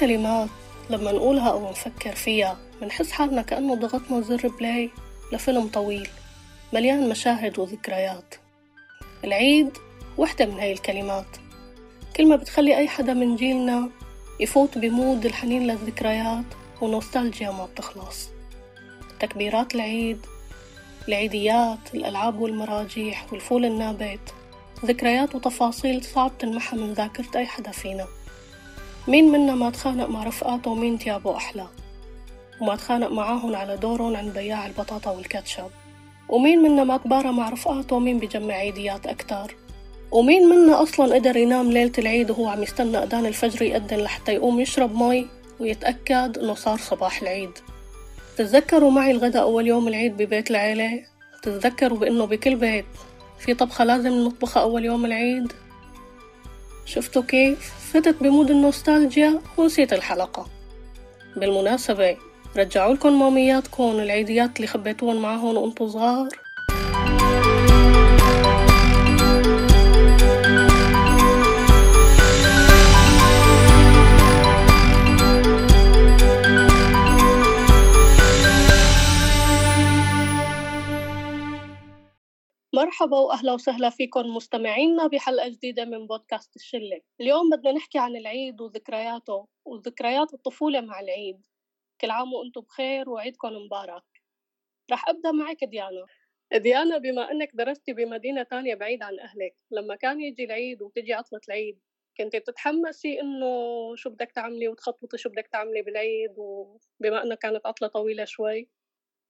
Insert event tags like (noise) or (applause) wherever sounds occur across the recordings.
كلمات لما نقولها أو نفكر فيها منحس حالنا كأنه ضغطنا زر play لفيلم طويل مليان مشاهد وذكريات. العيد وحدة من هاي الكلمات. كلمة بتخلي أي حدا من جيلنا يفوت ب mood الحنين للذكريات ونوستالجيا ما بتخلص. تكبيرات العيد العيديات الألعاب والمراجيح والفول النابت ذكريات وتفاصيل صعب تنمحى من ذاكرة أي حدا فينا. مين منا ما تخانق مع رفقاته ومين تيابه أحلى؟ وما تخانق معاهن على دورهم عند بياع البطاطا والكاتشب. ومين منا ما تبارى مع رفقاته ومين بجمع عيديات أكتر؟ ومين منا أصلا قدر ينام ليلة العيد وهو عم يستنى أذان الفجر يأذن لحتى يقوم يشرب مي ويتأكد إنه صار صباح العيد؟ تتذكروا معي الغداء أول يوم العيد ببيت العيلة؟ تتذكروا بأنه بكل بيت في طبخة لازم نطبخها أول يوم العيد؟ شفتوا كيف فتت بمود النوستالجيا ونسيت الحلقة. بالمناسبة رجعوا لكم مامياتكم العيديات اللي خبيتوهم معاهم وانتو صغار. مرحبا وأهلا وسهلا فيكم مستمعينا بحلقة جديدة من بودكاست الشلة. اليوم بدنا نحكي عن العيد وذكرياته وذكريات الطفولة مع العيد. كل عام وأنتم بخير وعيدكم مبارك. رح أبدأ معك ديانا. ديانا بما إنك درستي بمدينة تانية بعيد عن أهلك لما كان يجي العيد وتجي عطلة العيد كنت تتحمسي إنه شو بدك تعملي وتخططي شو بدك تعملي بالعيد؟ وبما إنه كانت عطلة طويلة شوي.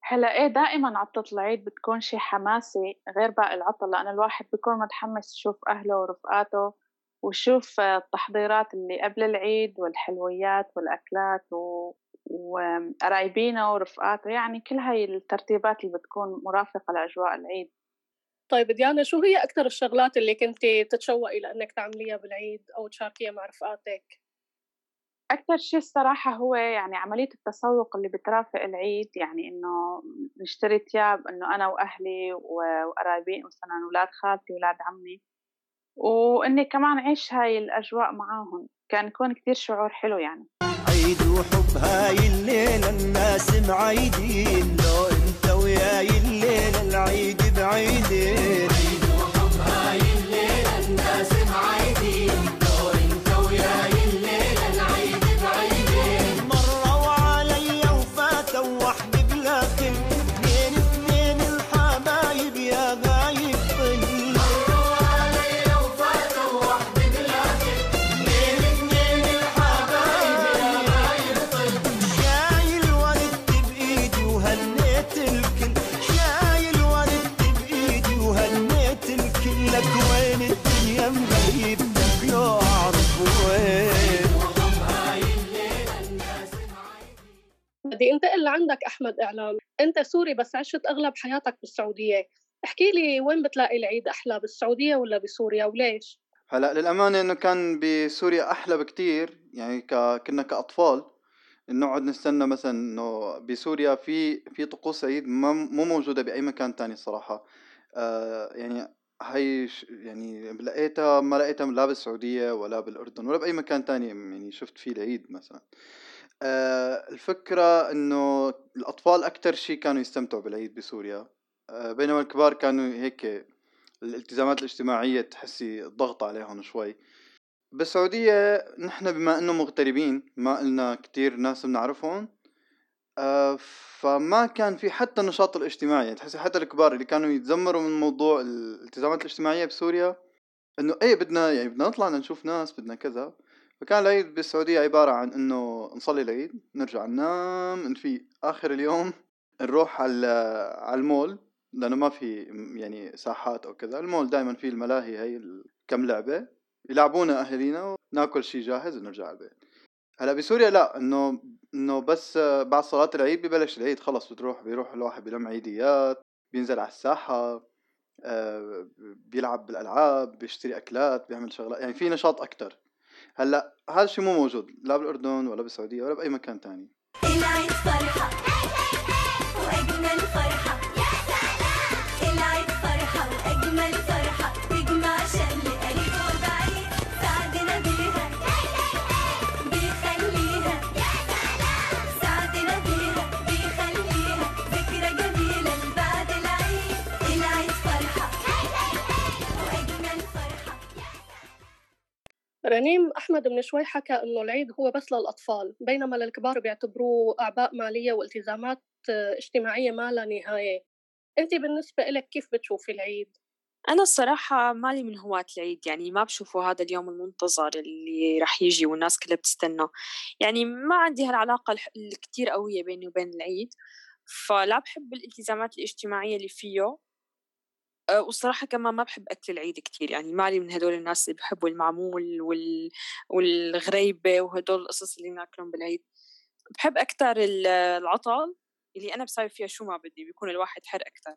هلا إيه دائما عطلة العيد بتكون شي حماسي غير باقي العطل لأن الواحد بيكون متحمس يشوف أهله ورفقاته ويشوف التحضيرات اللي قبل العيد والحلويات والأكلات و... وقرايبينه ورفقاته يعني كل هاي الترتيبات اللي بتكون مرافقة لأجواء العيد طيب ديانا شو هي أكثر الشغلات اللي كنت تتشوقي لأنك تعمليها بالعيد أو تشاركيها مع رفقاتك؟ أكثر شيء الصراحة هو يعني عملية التسوق اللي بترافق العيد يعني إنه نشتري ثياب إنه أنا وأهلي وقرايبي مثلا أولاد خالتي أولاد عمي وإني كمان عيش هاي الأجواء معاهم. كان يكون كتير شعور حلو يعني. عيد وحب هاي الليلة الناس معيدين لو أنت وياي الليلة العيد بعيدين. إعلام أنت سوري بس عشت أغلب حياتك بالسعودية. احكي لي وين بتلاقي العيد أحلى بالسعودية ولا بسوريا وليش؟ هلأ للأمانة إنه كان بسوريا أحلى بكتير يعني ك... كنا كأطفال نقعد نستنى مثلا إنه بسوريا في في طقوس عيد ما مو موجودة بأي مكان تاني الصراحة آه يعني هاي ش- يعني لقيتها ما لقيتها لا بالسعودية ولا بالأردن ولا بأي مكان تاني يعني شفت فيه العيد مثلا. آه الفكرة إنه الأطفال أكتر شي كانوا يستمتعوا بالعيد بسوريا. آه بينما الكبار كانوا هيك الالتزامات الاجتماعية تحسي ضغط عليهم شوي. بالسعودية نحن بما إنه مغتربين ما إلنا كتير ناس بنعرفهم آه فما كان في حتى النشاط الاجتماعي. يعني تحسي حتى الكبار اللي كانوا يتذمروا من موضوع الالتزامات الاجتماعية بسوريا إنه إيه بدنا يعني بدنا نطلع نشوف ناس بدنا كذا. فكان العيد بالسعودية عبارة عن إنه نصلي العيد نرجع ننام نفيق آخر اليوم (laughs) نروح على على المول لأنه ما في يعني ساحات أو كذا. المول دائما فيه الملاهي هي كم لعبة يلعبونا اهالينا وناكل شي جاهز ونرجع على البيت. هلأ بسوريا لا إنه إنه بس بعد صلاة العيد ببلش العيد خلص بتروح بيروح الواحد بلم عيديات بينزل على الساحة آه، بيلعب بالألعاب بيشتري أكلات بيعمل شغلات يعني في نشاط أكتر. هلأ هذا الشيء مو موجود لا بالأردن ولا بالسعودية ولا بأي مكان تاني. العيد فرحة وأجمل رنيم أحمد من شوي حكى إنه العيد هو بس للأطفال بينما للكبار بيعتبروه أعباء مالية والتزامات آه، اجتماعية ما لا نهاية. أنت بالنسبة إلك كيف بتشوفي العيد؟ أنا الصراحة مالي من هواة العيد يعني ما بشوفه هذا اليوم المنتظر اللي رح يجي والناس كلها بتستنى. يعني ما عندي هالعلاقة الكتير قوية بيني وبين العيد فلا بحب الالتزامات الاجتماعية اللي فيه. أه، والصراحة كمان ما بحب أكل العيد كتير يعني مالي من هدول الناس اللي بحبوا المعمول وال... والغريبة وهدول القصص اللي ناكلهم بالعيد. بحب ال- العطل اللي أنا بساوي فيها شو ما بدي بيكون الواحد حر أكتر.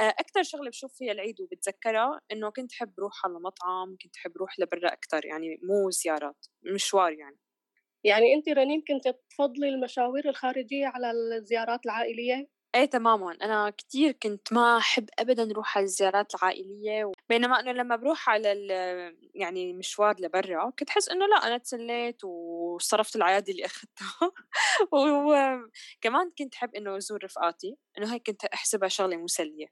أه، أكتر شغلة بشوف فيها العيد وبتذكرها إنه كنت أحب روح على مطعم كنت أحب روح لبرا أكتر يعني مو زيارات مشوار يعني. يعني أنت رنيم كنت تفضلي المشاوير الخارجية على الزيارات العائلية؟ إيه تماما. أنا كتير كنت ما أحب ابدا أروح على الزيارات العائلية بينما انه لما بروح على ال- يعني مشوار لبرا كنت أحس إنه لا أنا تسليت وصرفت العيادي اللي أخذتها. (laughs) وكمان كنت أحب إنه أزور رفقاتي إنه هيك كنت أحسبها شغلة مسلية.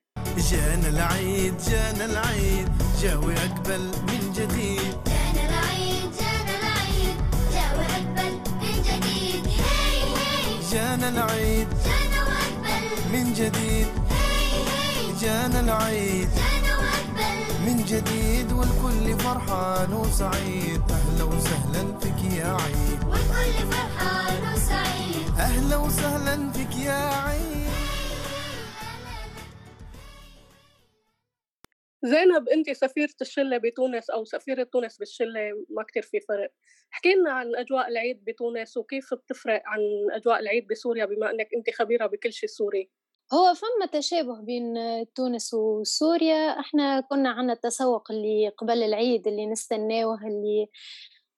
جانا العيد جانا العيد جاوي أقبل من جديد. جانا العيد جانا العيد جاء وأقبل من جديد. هي هي جانا العيد. جانا من جديد. جانا العيد. من جديد والكل فرحان وسعيد. أهلا وسهلا فيك يا عيد. والكل فرحان وسعيد أهلا وسهلا فيك يا عيد. زينب أنت سفيرة الشلة بتونس أو سفيرة تونس بالشلة ما كتير في فرق. احكي لنا عن أجواء العيد بتونس وكيف بتفرق عن أجواء العيد بسوريا بما أنك أنت خبيرة بكل شيء سوري هو فما تشابه بين تونس وسوريا. إحنا كنا عنا التسوق اللي قبل العيد اللي نستناوه اللي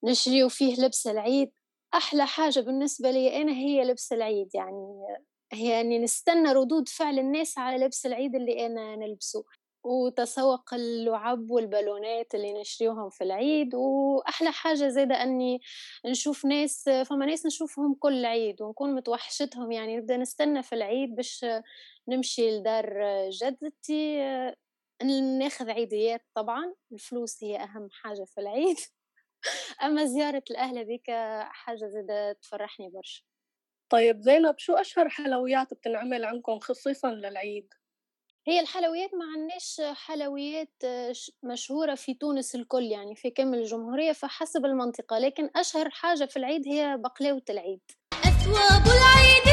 نشريو فيه لبس العيد. أحلى حاجة بالنسبة لي أنا هي لبس العيد يعني يعني نستنى ردود فعل الناس على لبس العيد اللي أنا نلبسه. وتسوق اللعب والبالونات اللي نشريوهم في العيد وأحلى حاجة زادة أني نشوف ناس فما ناس نشوفهم كل عيد ونكون متوحشتهم يعني نبدأ نستنى في العيد باش نمشي لدار جدتي. ناخذ عيديات طبعا الفلوس هي أهم حاجة في العيد. (laughs) أما زيارة الأهل هذيك حاجة زادة تفرحني برشا. طيب زينب شو أشهر حلويات بتنعمل عندكم خصيصا للعيد؟ هي الحلويات ما عندناش حلويات ش- مشهورة في تونس الكل يعني في كامل الجمهورية فحسب المنطقة لكن أشهر حاجة في العيد هي بقلاوة العيد. أثواب العيد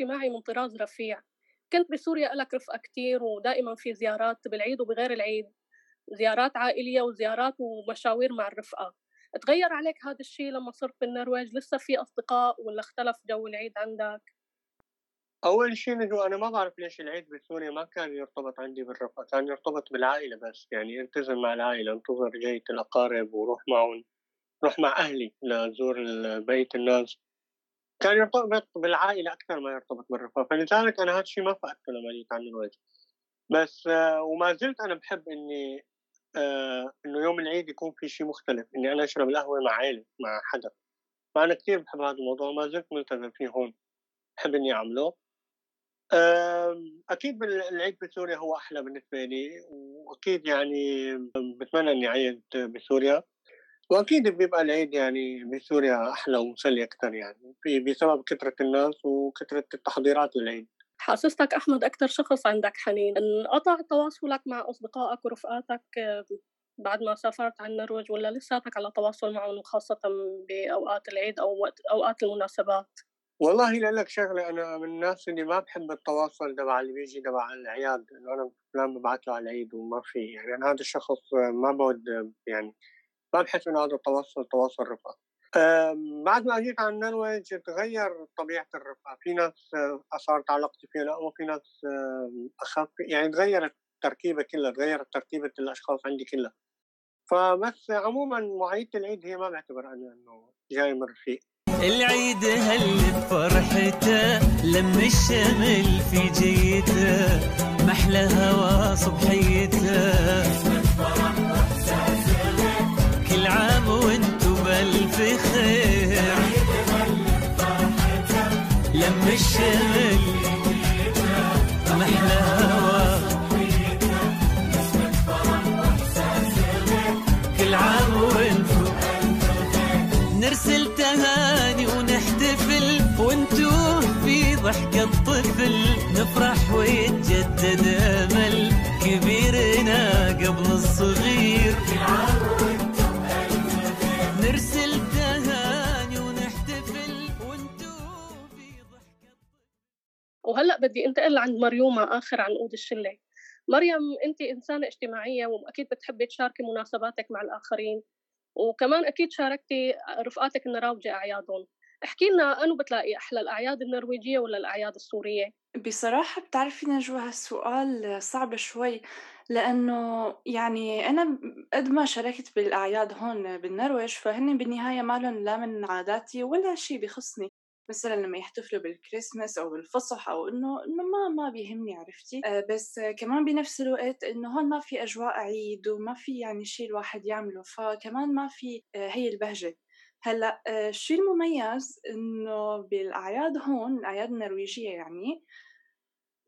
اجتماعي من طراز رفيع. كنت بسوريا لك رفقة كتير ودائما في زيارات بالعيد وبغير العيد. زيارات عائلية وزيارات ومشاوير مع الرفقة. تغير عليك هذا الشيء لما صرت بالنرويج؟ لسه في أصدقاء ولا اختلف جو العيد عندك؟ أول شيء نجو أنا ما بعرف ليش العيد بسوريا ما كان يرتبط عندي بالرفقة كان يرتبط بالعائلة بس. يعني التزم مع العائلة انتظر جاية الأقارب وروح معهم روح مع أهلي لأزور ال- بيت الناس. كان يرتبط بالعائلة أكثر ما يرتبط بالرفقة فلذلك أنا هذا الشيء ما فقدته لما جيت على النرويج بس آه، وما زلت أنا بحب إني آه، إنه يوم العيد يكون في شيء مختلف. إني أنا أشرب القهوة مع عائلة مع حدا. فأنا كثير بحب هذا الموضوع ما زلت ملتزم فيه هون. بحب أم، أكيد بال- العيد بسوريا هو أحلى بالنسبة لي. وأكيد يعني بتمنى إني أعيد بسوريا. وأكيد بيبقى العيد يعني بسوريا أحلى ومسلي أكثر يعني بسبب كثرة الناس وكثرة التحضيرات للعيد. حاسستك أحمد أكتر شخص عندك حنين. انقطع تواصلك مع أصدقائك ورفقاتك آه، بعد ما سافرت على النرويج ولا لساتك على تواصل معهم وخاصة بأوقات العيد أو وقت أوقات المناسبات؟ والله لك شغلة أنا من الناس اللي ما بحب التواصل تبع اللي بيجي تبع الأعياد إنه أنا فلان ببعث له على العيد وما في يعني. أنا هذا الشخص ما بود يعني ما بحس إنه هذا التواصل تواصل آمم، بعد ما جيت على النرويج تغير طبيعة الرفقة في ناس آه، صارت علاقتي فيها وفي ناس أخف. يعني تغيرت التركيبة كلها تغيرت تركيبة الأشخاص عندي كلها. فبس عموما معيدة العيد هي ما بعتبر أنا إنه جاي من رفيق العيد هل بفرحته لم الشمل في جيته محلى هوا صبحيته بألف خير. لم الشمل محلى وهلأ بدي انتقل عند مريومة آخر عنقود الشلة. مريم أنت إنسانة اجتماعية وأكيد بتحبي تشاركي مناسباتك مع الآخرين وكمان أكيد شاركتي رفقاتك النراوجة أعيادهم. احكي لنا أنو بتلاقي أحلى الأعياد النرويجية ولا الأعياد السورية؟ بصراحة بتعرفي نجوى هالسؤال صعب شوي لأنه يعني أنا ب- قد ما شاركت بالأعياد هون بالنرويج فهن بالنهاية مالن لا من عاداتي ولا شي بخصني. مثلا لما يحتفلوا بالكريسماس أو بالفصح أو إنه إنه ما ما بيهمني عرفتي؟ آه، بس كمان بنفس الوقت إنه هون ما في أجواء عيد وما في يعني شي الواحد يعمله فكمان ما في آه، هي البهجة. هلأ آه، الشيء المميز؟ إنه بالأعياد هون الأعياد النرويجية يعني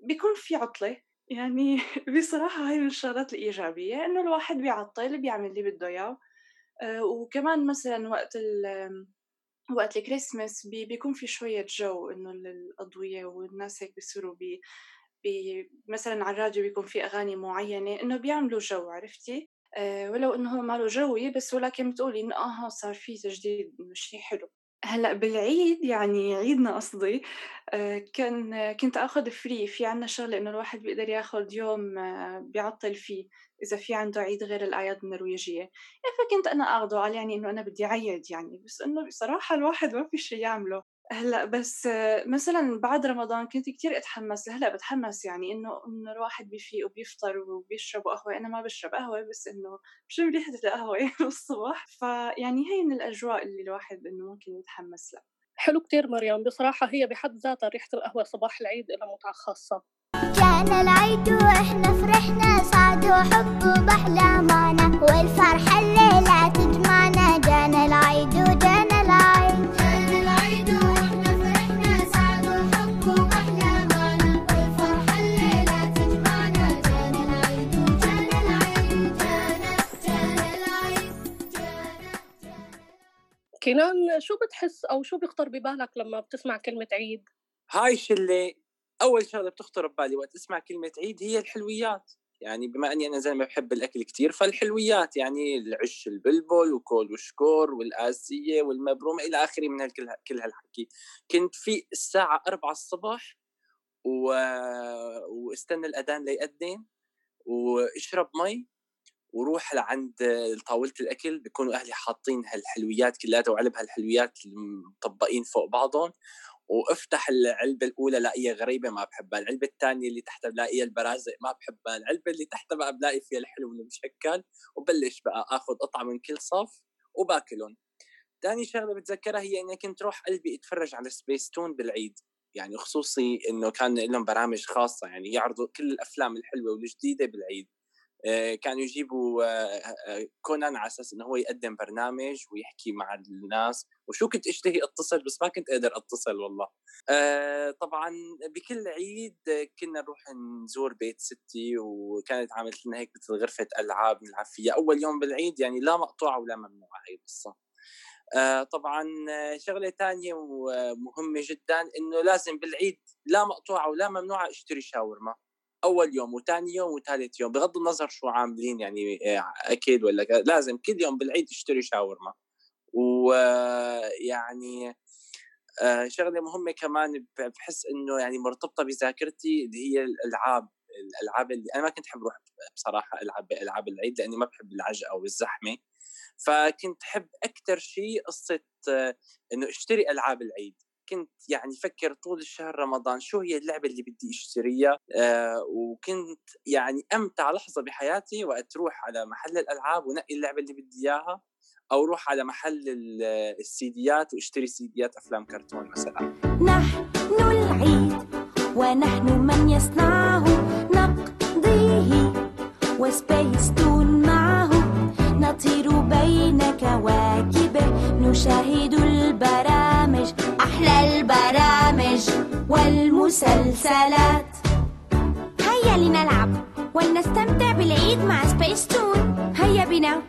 بيكون في عطلة. يعني (laughs) بصراحة هاي من الشغلات الإيجابية إنه الواحد بيعطل بيعمل اللي بده إياه. آه، وكمان مثلا وقت وقت الكريسماس بي بيكون في شوية جو إنه الأضوية والناس هيك بيصيروا بي بي مثلا على الراديو بيكون في أغاني معينة إنه بيعملوا جو عرفتي؟ آه ولو إنه هو ماله جوي بس ولكن بتقولي إنه آه صار في تجديد إنه شيء حلو. هلأ بالعيد يعني عيدنا قصدي آه، كان آه، كنت آخذ free في عنا شغلة إنه الواحد بيقدر ياخذ يوم آه، بيعطل فيه. إذا في عنده عيد غير الأعياد النرويجية. إيه، فكنت أنا اخذه على يعني إنه أنا بدي أعيد يعني بس إنه بصراحة الواحد ما في شيء يعمله. هلأ بس مثلا بعد رمضان كنت كتير أتحمس هلأ بتحمس يعني إنه إنه الواحد بيفيق وبيفطر وبيشرب قهوة. أنا ما بشرب قهوة بس إنه بشم ريحه القهوه الصبح؟ فيعني هي من الأجواء اللي الواحد إنه ممكن يتحمس لها. حلو كتير مريم. بصراحة هي بحد ذاتها ريحة القهوة صباح العيد لها متعة خاصة. جانا العيد وإحنا فرحنا سعد وحب وبأحلامنا والفرحة الليلة تجمعنا. جانا العيد وجانا العيد. جانا العيد وإحنا فرحنا سعد وحب وبأحلامنا والفرحة الليلة تجمعنا. جانا العيد وجانا العيد. جانا جانا العيد. جانا كنان شو بتحس أو شو بيخطر ببالك لما بتسمع كلمة عيد؟ هاي الشله أول شغلة بتخطر ببالي وقت اسمع كلمة عيد هي الحلويات. يعني بما إني أنا زلمة بحب الأكل كتير فالحلويات يعني العش البلبل وكول وشكور والآسية والمبرومة إلى آخره من هالكل كل هالحكي. كنت في الساعة 4 الصبح و... (hesitation) واستنى الأذان ليأذن واشرب مي وروح لعند طاولة الأكل بيكونوا أهلي حاطين هالحلويات كلها وعلب هالحلويات مطبقين فوق بعضهم وافتح العلبة الأولى لاقيها غريبة ما بحبها. العلبة الثانية اللي تحتها بلاقيها البرازق ما بحبها. العلبة اللي تحتها بقى بلاقي فيها الحلو المشكل وبلش بقى أخذ قطعة من كل صف وباكلهم. تاني شغلة بتذكرها هي إني كنت روح قلبي أتفرج على سبيس تون بالعيد. يعني خصوصي إنه كان لهم برامج خاصة يعني يعرضوا كل الأفلام الحلوة والجديدة بالعيد. كانوا يجيبوا آه، آه، كونان على أساس إنه هو يقدم برنامج ويحكي مع الناس. وشو كنت أشتهي أتصل بس ما كنت قادر أتصل والله. طبعا بكل عيد كنا نروح نزور بيت ستي وكانت عملت لنا هيك مثل غرفة ألعاب نلعب فيها. أول يوم بالعيد يعني لا مقطوعة ولا ممنوعة هي القصة آه، طبعا آه، شغلة تانية ومهمة جدا إنه لازم بالعيد لا مقطوعة ولا ممنوعة أشتري شاورما. أول يوم وثاني يوم وثالث يوم بغض النظر شو عاملين يعني آه، أكيد ولا لازم كل يوم بالعيد اشتري شاورما. ويعني آه، شغلة مهمة كمان بحس إنه يعني مرتبطة بذاكرتي اللي هي الألعاب الألعاب اللي أنا ما كنت احب أروح بصراحة العب بالعاب العيد لأني ما بحب العجقة والزحمة. فكنت احب أكثر شيء قصة آه، إنه أشتري ألعاب العيد. كنت يعني فكر طول الشهر رمضان شو هي اللعبة اللي بدي أشتريها؟ آه وكنت يعني أمتع لحظة بحياتي وقت روح على محل الألعاب ونقي اللعبة اللي بدي إياها أو روح على محل ال- السيديات وأشتري سيديات أفلام كرتون مثلا. نحن العيد ونحن من يصنعه. والمسلسلات هيا لنلعب ولنستمتع بالعيد مع سبيس تون هيا بنا.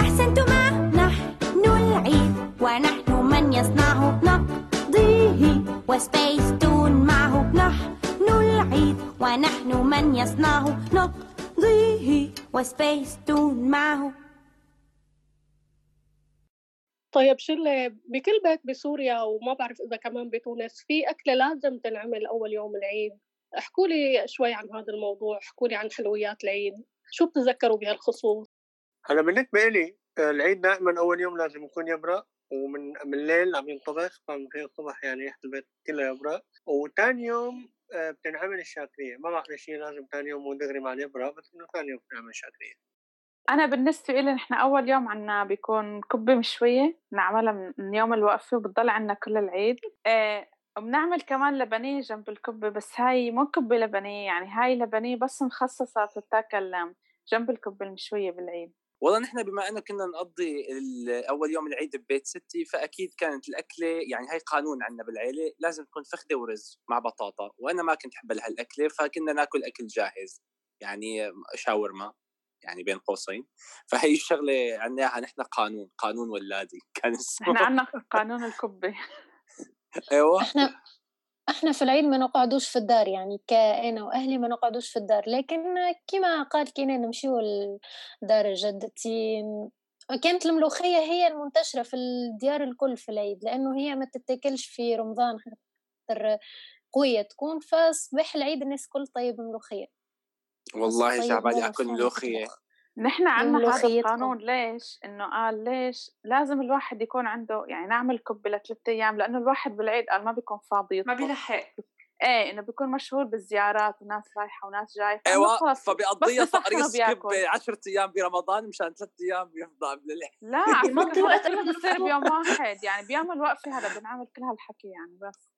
أحسنتما نحن العيد ونحن من يصنعه. نقضيه. وسبيس تون معه. نحن العيد ونحن من يصنعه. نقضيه. وسبيس تون معه. طيب شلة بكل بيت بسوريا وما بعرف إذا كمان بتونس في أكلة لازم تنعمل أول يوم العيد؟ احكوا لي شوي عن هذا الموضوع احكوا لي عن حلويات العيد شو بتتذكروا بهالخصوص؟ هلأ بالنسبة آه، العيد دائما أول يوم لازم يكون يبرق ومن من الليل عم ينطبخ ففي الصبح يعني البيت كلها يبرق وتاني يوم آه، بتنعمل الشاكرية ما بعرف هي لازم تاني يوم ودغري مع اليبرق بس إنه تاني يوم بتنعمل الشاكرية أنا بالنسبة إلي نحن أول يوم عنا بيكون كبة مشوية نعملها من- يوم الوقفة وبتضل عنا كل العيد. إيه وبنعمل كمان لبنية جنب الكبة بس هاي مو كبة لبنية يعني هاي لبنية بس مخصصة تتاكل جنب الكبة المشوية بالعيد. والله نحن بما إنه كنا نقضي أول يوم العيد ببيت ستي فأكيد كانت الأكلة يعني هاي قانون عندنا بالعيلة لازم تكون فخدة ورز مع بطاطا وأنا ما كنت احب هالأكلة فكنا ناكل أكل جاهز يعني شاورما. يعني بين قوسين. فهي الشغلة عندنا نحن قانون قانون ولادي (laughs) كان اسمه. نحن عنا قانون الكبة. إيوه. إحنا إحنا في العيد ما نقعدوش في الدار يعني كأنا وأهلي ما نقعدوش في الدار. لكن كما قال كينا نمشيو لدار جدتي كانت الملوخية هي المنتشرة في الديار الكل في العيد لأنه هي ما تتاكلش في رمضان خاطر قوية تكون. فصباح العيد الناس كل طيب ملوخية والله طيب ماما اكل ملوخيه نحن عنا هذا. القانون ليش؟ إنه قال ليش لازم الواحد يكون عنده يعني نعمل كبة لثلاث أيام لأنه الواحد بالعيد قال ما بيكون فاضي ما. بيلحق إيه إنه بيكون مشهور بالزيارات وناس رايحة وناس جاية أيوه فبيقضيها تقريص. كبه 10 أيام برمضان مشان ثلاث أيام بيفضى بالليل لا بيمضي (laughs) وقت قبل بصير الفطور. بيوم واحد يعني بيعمل وقفة هلا بنعمل كل هالحكي يعني بس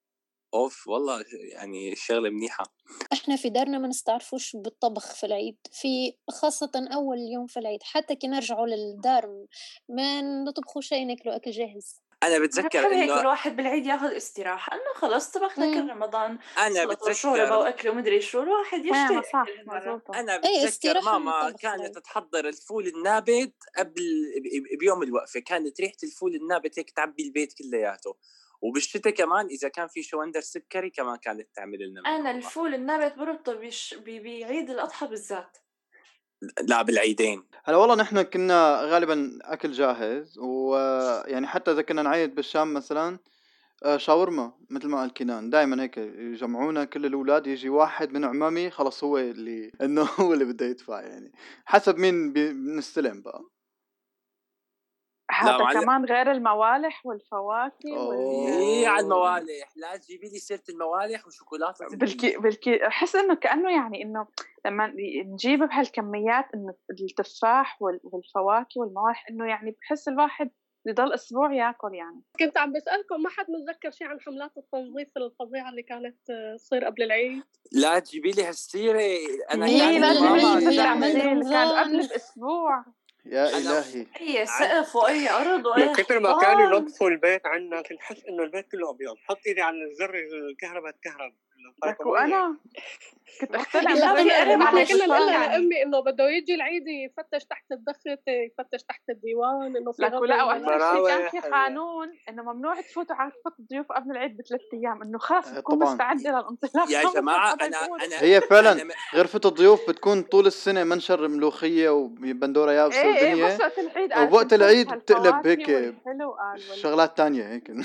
أوف والله يعني الشغله منيحة. إحنا في دارنا ما نستعرفوش بالطبخ في العيد في خاصة أول يوم في العيد حتى كي نرجعوا للدار ما نطبخوا شيء ناكلوا أكل جاهز. أنا أنا بتذكر بحب هيك انه الواحد بالعيد ياخذ استراحة إنه خلص طبخ لك مم. رمضان أنا بتذكر وأكل ومدري شو الواحد ما يشتهي صح كل أنا أي بتذكر ماما كانت تحضر الفول النابت قبل بيوم الوقفة كانت ريحة الفول النابت هيك تعبي البيت كلياته. وبالشتاء كمان إذا كان في شوندر سكري كمان كانت تعمل لنا أنا. الفول النابت بربطه بش... ب- بعيد الأضحى بالذات. لا بالعيدين. هلا والله نحن كنا غالبا أكل جاهز ويعني حتى إذا كنا نعيد بالشام مثلا آه، شاورما مثل ما قال كنان دائما هيك يجمعونا كل الأولاد يجي واحد من عمامي خلص هو اللي (laughs) إنه هو اللي بده يدفع يعني. حسب مين بي- بنستلم بقى. هذا. كمان غير الموالح والفواكه. وال إيه على الموالح. لا تجيبي لي سيرة الموالح وشوكولاتة بالكي بالكي أحس إنه كأنه يعني إنه لما نجيب بهالكميات انه التفاح وال- والفواكه والموالح إنه يعني بحس الواحد يضل أسبوع ياكل يعني. كنت عم بسألكم ما حد متذكر شيء عن حملات التنظيف الفظيعة اللي كانت تصير قبل العيد؟ لا تجيبي لي هالسيرة. أنا إيه، في تعمل- عمل التعميل كان. قبل بأسبوع. يا إلهي. اي سقف وأي ارض من وأي كثر ما. كانوا ينظفوا البيت عنا كنت حس إنه البيت كله أبيض. حط إيدي على الزر الكهرباء تكهرب لك وأنا كنت لا كنا نقول يعني. لأمي إنه بده يجي العيد يفتش تحت الدخة يفتش تحت الديوان إنه في ولا- وقت شيء كان في. قانون إنه ممنوع تفوتوا على غرفة الضيوف قبل العيد بثلاث أيام إنه خلص آه، تكون طبعاً. مستعدة للانطلاق يا (laughs) جماعة أنا. أنا هي فعلا غرفة الضيوف بتكون طول السنة منشر ملوخية وبندورة يابسة إيه إيه ودنيا بس وقت العيد العيد بتقلب هيك وال- شغلات تانية هيك أيوة.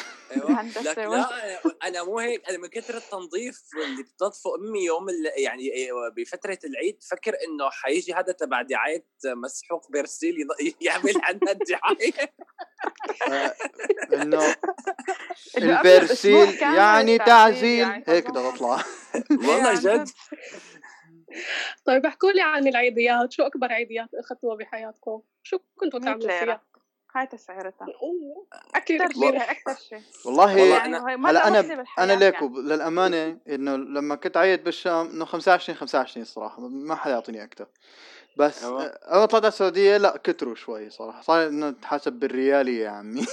(laughs) لا أنا- أنا مو هيك أنا من كثر التنظيف اللي بتنظفه امي يوم ال- يعني بفترة العيد فكر إنه حيجي هذا تبع دعاية مسحوق بيرسيل ين- (laughs) يعمل عنا الدعاية آه، إنه (laughs) البرسيل يعني تعذيب تعزيل يعني هيك. بدها تطلع (laughs) والله جد طيب احكوا لي عن العيديات شو أكبر عيديات أخذتوها بحياتكم؟ شو كنتوا 100 تعملوا فيها؟ هاي تسعيرتها أكثر كبيرة أكثر شيء والله والله يعني أنا- هي مرة هلا أنا أنا ليك يعني. للامانه إنه لما كنت عايد بالشام إنه 25 25 الصراحة ما حدا يعطيني أكثر بس أيوة. اول طلعت على السعوديه لا كتروا شوي صراحة صار إنه تحاسب بالريالي يا عمي (laughs)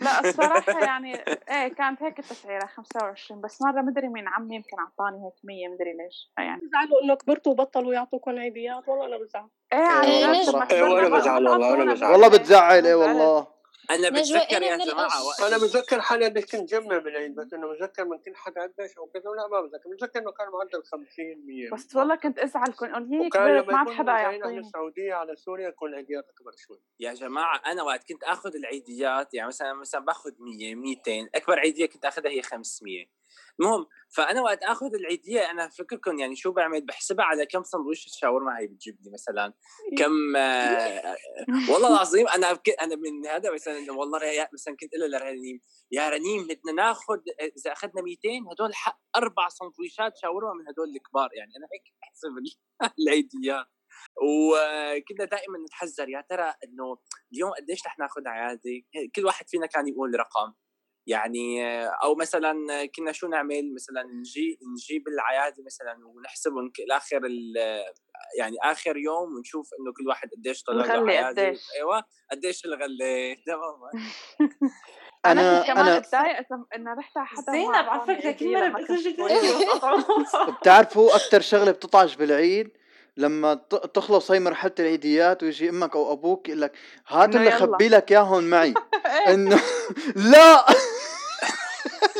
لا الصراحة يعني إيه كانت هيك التسعيرة 25 بس مرة مدري مين عمي يمكن أعطاني هيك 100 مدري ليش يعني بتزعلوا إنه كبرتوا وبطلوا يعطوكم عيديات والله أنا بزعل إيه إيه والله إيه كبرنا بزعل والله، عطونا بزعل. والله. بتزعل إيه. والله أنا بتذكر يا من جماعة أنا متذكر حاليا قديش كنت جمع بالعيد بس انه متذكر من كل حدا قديش أو كذا لا ما بتذكر. متذكر إنه كان معدل 50 100 بس والله كنت أزعل كنت أقول هي كبرت ما عاد حدا يعطيني السعودية على سوريا يكون العيديات أكبر شوي. يا جماعة أنا وقت كنت آخذ العيديات يعني مثلا مثلا باخذ 100 200 أكبر عيدية كنت آخذها هي 500 المهم فأنا وقت آخذ العيدية أنا فكركم يعني شو بعمل؟ بحسبها على كم سندويشه شاورما هي بتجيب لي مثلا كم آه، والله (laughs) العظيم أنا بك- أنا من هذا مثلا والله ريا- مثلا كنت أقول لرنيم يا رنيم بدنا ناخذ إذا أخذنا 200 هدول حق أربع سندويشات شاورما من هدول الكبار. يعني أنا هيك بحسب ال- (laughs) العيديات. وكنا دائما نتحذر يا ترى إنه اليوم قديش رح ناخذ عيادي كل واحد فينا كان يقول رقم. يعني أو مثلا كنا شو نعمل؟ مثلا نجي نجيب العيادي مثلا ونحسب ونك- لآخر ال- يعني آخر يوم ونشوف إنه كل واحد قديش طلع له قديش. أيوه قديش الغله (laughs) تمام. أنا أنا كنت كمان أنا اتضايق اذا إنه رحت على حدا زينب على أعطاني فكرة كل صغيرة. بتعرفوا أكثر شغلة بتطعش بالعيد؟ لما ت- تخلص هي مرحلة العيديات ويجي أمك أو أبوك يقول لك هات اللي. خبي لك إياهم معي. (laughs) إنه (laughs) لا!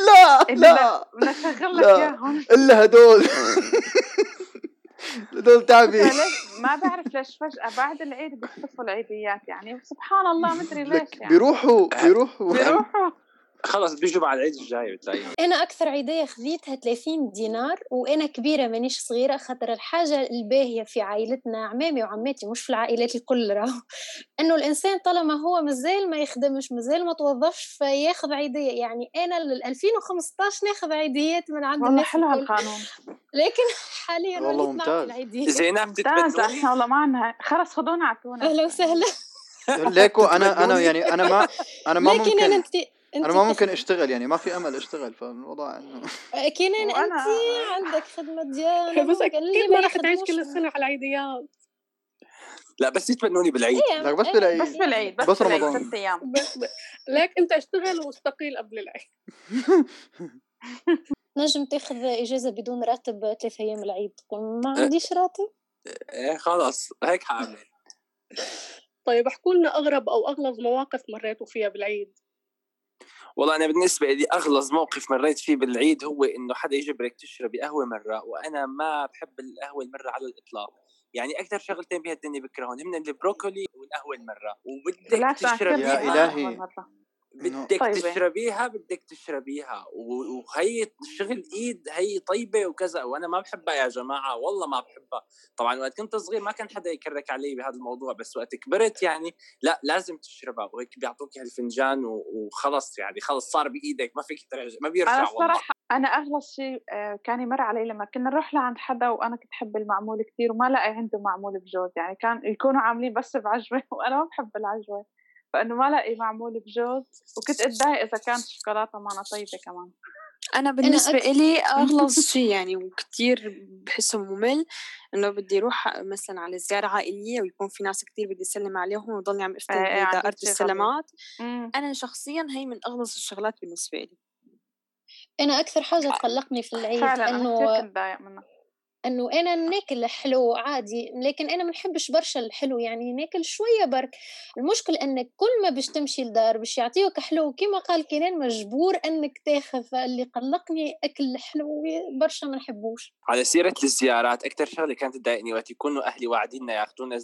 لا لا. نشغل لك لا. إياهم. إلا هدول. (laughs) هدول تعبي. ما بعرف ليش فجأة بعد العيد بيختفوا العيديات يعني. سبحان الله مدري ليش يعني. بيروحوا بيروحوا. بيروحوا. خلص بيجوا بعد العيد الجاي بتلاقيهم. أنا أكثر عيدية خذيتها 30 دينار وأنا كبيرة مانيش صغيرة خاطر الحاجة الباهية في عائلتنا عمامي وعماتي مش في العائلات الكل راهو. (laughs) إنه الإنسان طالما هو مازال ما يخدمش مازال ما توظفش فياخذ عيدية. يعني أنا ل 2015 ناخذ عيديات من عند والله الناس حلو هالقانون. لكن حاليا والله ممتاز. زينب ممتاز. إحنا والله ما عنا خلص خذونا اعطونا أهلا وسهلا. ليكو أنا أنا؟ يعني أنا ما أنا ما لكن ممكن. أنت أنا ما ممكن أشتغل يعني ما في أمل أشتغل فالوضع إنه (laughs) كينان أنت عندك خدمة ديانة (laughs) بس أكيد ما رح تعيش كل السنة على العيديات. لا بس يتبنوني بالعيد. إيه، لك بس أنا- بالعيد. بس بالعيد بس, بس رمضان. ست أيام. ب- ليك أنت اشتغل واستقيل قبل العيد. (laughs) نجم تاخذ إجازة بدون راتب ثلاثة أيام العيد. تقول ما عنديش راتب؟ إيه خلص هيك حأعمل. طيب احكوا لنا أغرب أو أغلظ مواقف مريتوا فيها بالعيد. والله أنا بالنسبة لي أغلظ موقف مريت فيه بالعيد هو إنه حدا يجبرك تشربي قهوة مرة وأنا ما بحب القهوة المرة على الإطلاق. يعني أكثر شغلتين بهالدنيا بكرههم هن البروكولي والقهوة المرة وبدك بالعكس أنا كثير بدك طيبة. تشربيها بدك تشربيها. وهي شغل إيد هي طيبة وكذا. وأنا ما بحبها يا جماعة والله ما بحبها. طبعا وقت كنت صغير ما كان حدا يكرك علي بهذا الموضوع بس وقت كبرت يعني لا لازم تشربها. وهيك بيعطوك هالفنجان وخلص يعني خلص صار بإيدك ما فيك ترجع ما بيرجع أنا والله. أنا أغلى شيء آه، كان يمر علي لما كنا نروح لعند حدا وأنا كنت أحب المعمول كثير وما لاقي عنده معمول بجوز. يعني كان يكونوا عاملين بس بعجوة (laughs) وأنا ما بحب العجوة. فإنه ما لاقي معمول بجوز وكنت اتضايق إذا كانت الشوكولاته معنا طيبة كمان أنا بالنسبة أك- إلي (laughs) أغلظ شيء يعني وكتير بحسه ممل إنه بدي أروح مثلا على زيارة عائلية ويكون في ناس كتير بدي أسلم عليهم وضلني عم أفتل إيه، إيه، غريب. السلامات. أنا شخصيا هي من أغلظ الشغلات بالنسبة لي أنا أكثر حاجة تقلقني في العيد فعلا إنه أنا ناكل الحلو عادي لكن أنا ما نحبش برشا الحلو يعني ناكل شوية برك. المشكل إنك كل ما باش تمشي لدار باش يعطيوك حلو كما قال كنان مجبور إنك تاخذ فاللي قلقني أكل الحلو برشا ما نحبوش. على سيرة الزيارات أكثر شغلة كانت تضايقني وقت يكونوا أهلي واعديننا ياخذونا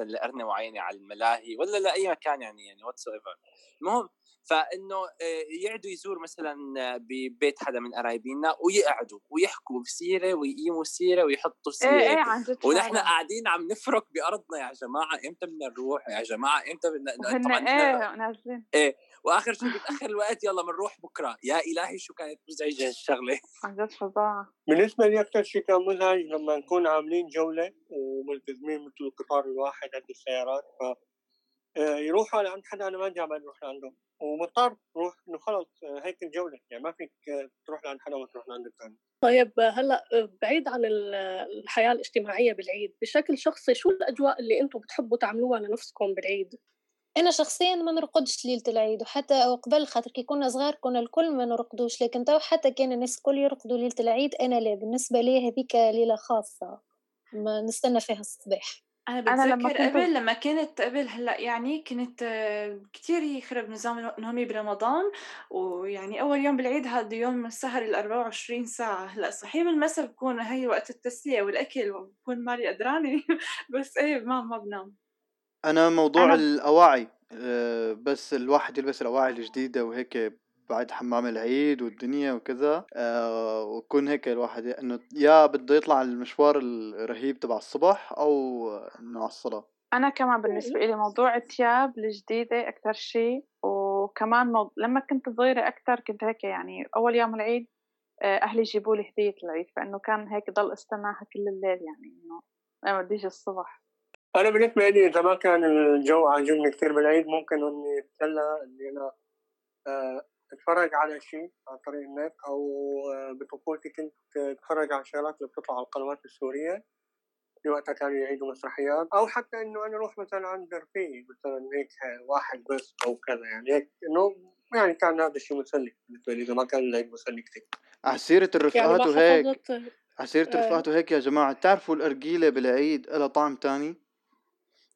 لقرنة معينة على الملاهي ولا لأي مكان يعني يعني whatever المهم فإنه آه، يقعدوا يزور مثلا آه، ببيت حدا من قرايبينا ويقعدوا ويحكوا بسيرة ويقيموا السيره ويحطوا سيره إيه إيه عن جد ونحن فعلاً. قاعدين عم نفرك بأرضنا يا جماعة إمتى بدنا نروح؟ يا جماعة إمتى بدنا (laughs) طبعاً إيه نازلين إيه وآخر شيء بتاخر الوقت يلا بنروح بكرة. يا إلهي شو كانت مزعجة هالشغلة؟ (laughs) عن جد فظاعة. بالنسبة لي أكثر شيء كان مزعج لما نكون عاملين جولة وملتزمين مثل القطار الواحد عند السيارات ف آه، يروحوا لعند حدا أنا ما بدي عبالي أروح لعنده ومضطر تروح إنه خلص هيك الجولة يعني ما فيك تروح لعند حدا وما تروح لعند الثاني طيب هلأ بعيد عن ال- الحياة الاجتماعية بالعيد بشكل شخصي شو الأجواء اللي أنتم بتحبوا تعملوها لنفسكم بالعيد؟ أنا شخصيا ما نرقدش ليلة العيد وحتى قبل خاطر كي كنا صغار كنا الكل ما نرقدوش لكن تو حتى كان الناس الكل يرقدوا ليلة العيد أنا لا. بالنسبة لي هذيك ليلة خاصة ما نستنى فيها الصباح. أنا أنا لما بتذكر كنت- قبل لما كانت قبل هلأ يعني كنت كتير يخرب نظام نومي برمضان ويعني أول يوم بالعيد هذا يوم السهر ال 24 ساعة. هلأ صحيح بالمساء بكون هي وقت التسلية والأكل وبكون مالي قدرانة (laughs) بس إيه ما ما بنام. أنا موضوع أنا- الأواعي آه، بس الواحد يلبس الأواعي الجديدة وهيك بعد حمام العيد والدنيا وكذا آه، ويكون هيك الواحد إنه يا بده يطلع المشوار الرهيب تبع الصبح أو إنه على الصلاة. أنا كمان بالنسبة لي موضوع الثياب الجديدة أكثر شيء وكمان مو... لما كنت صغيرة أكثر كنت هيك يعني أول يوم العيد آه، أهلي يجيبوا لي هدية العيد فإنه كان هيك ضل أستناها كل الليل يعني إنه أنا بدي أجي الصبح. أنا بالنسبة لي إذا ما كان الجو عاجبني كثير بالعيد ممكن إني أتسلى إني أنا أتفرج على شيء عن طريق النت أو آه، بطفولتي كنت أتفرج على الشغلات اللي بتطلع على القنوات السورية في وقتها كانوا يعيدوا مسرحيات أو حتى إنه أنا أروح مثلا عند رفيقي مثلا هيك واحد بس أو كذا يعني هيك إنه يعني كان هذا الشيء مسلي بالنسبة لي إذا ما كان العيد مسلي كثير على سيرة يعني الرفقات ما وهيك على سيرة آه. الرفقات وهيك يا جماعة تعرفوا الأرجيلة بالعيد لها طعم تاني؟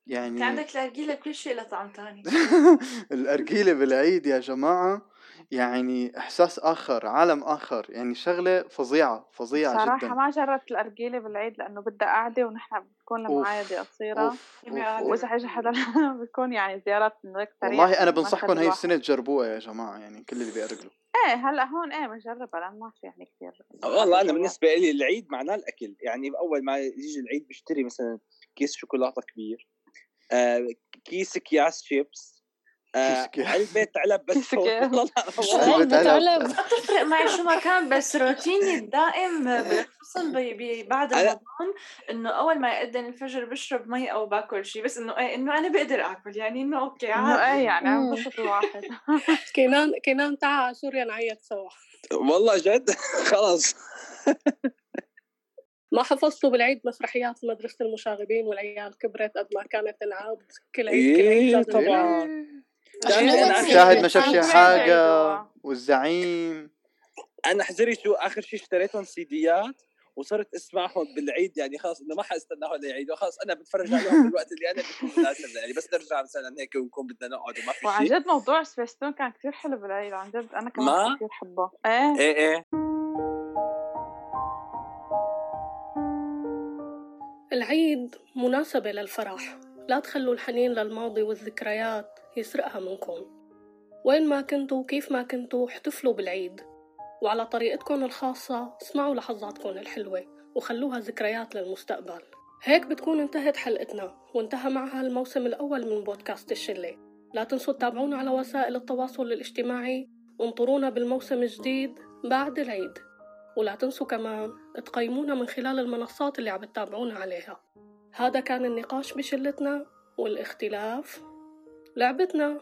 يعني عندك الأرجيلة بكل شيء له طعم تاني. (laughs) الأرجيلة بالعيد يا جماعة. يعني إحساس آخر عالم آخر يعني شغلة فظيعة فظيعة صراحة جدا. ما جربت الأرجيلة بالعيد لأنه بدها قعدة ونحن بتكون قاعدة أوف. وإذا إجى حدا (laughs) بيكون يعني زيارات من والله أنا يعني بنصحكم الواحد السنة تجربوها يا جماعة يعني كل اللي بيأرجلوا إيه هلأ هون إيه بنجربها لأن ما في يعني كثير والله أنا بالنسبة لي العيد معناه الأكل يعني أول ما يجي العيد بشتري مثلا كيس شوكولاتة كبير آه كيس أكياس شيبس آه أكياس. علبه علب بس. (laughs) والله. علبة علبة علب. ما تفرق معي شو ما كان بس روتيني الدائم خصوصا بي بي بعد رمضان إنه أول ما يأذن الفجر بشرب مي أو باكل شيء بس إنه إيه إنه أنا بقدر آكل يعني إنه أوكي عادي. إيه يعني عم. بسط الواحد (laughs) كنان كنان تعا على سوريا نعيط سوا. والله جد؟ (laughs) خلص ما حفظتوا بالعيد مسرحيات مدرسة المشاغبين والعيال كبرت قد ما كانت تنعاد كل عيد كل عيد إيه. طبعا هو شاهد ما؟ شافش حاجة بعيد. والزعيم. أنا حزري شو آخر شيء اشتريتهم سيديات وصرت أسمعهم بالعيد يعني خلاص إنه ما حاستناهم ليعيدوا خلاص أنا بتفرج عليهم (laughs) بالوقت اللي أنا بكون مناسب يعني. بس نرجع مثلا هيك ونكون بدنا نقعد وما في وعن شيء جد موضوع سبيستون كان كثير حلو بالعيد عن جد أنا كمان كثير حبه. إيه؟ إيه إيه. العيد مناسبة للفرح. لا تخلوا الحنين للماضي والذكريات. يسرقها منكم. وين ما كنتوا وكيف ما كنتوا احتفلوا بالعيد. وعلى طريقتكم الخاصة اسمعوا لحظاتكم الحلوة وخلوها ذكريات للمستقبل. هيك بتكون انتهت حلقتنا وانتهى معها الموسم الأول من بودكاست الشلة. لا تنسوا تتابعونا على وسائل التواصل الاجتماعي وانطرونا بالموسم الجديد بعد العيد. ولا تنسوا كمان تقيمونا من خلال المنصات اللي عم تتابعونا عليها. هذا كان النقاش بشلتنا والاختلاف لعبتنا.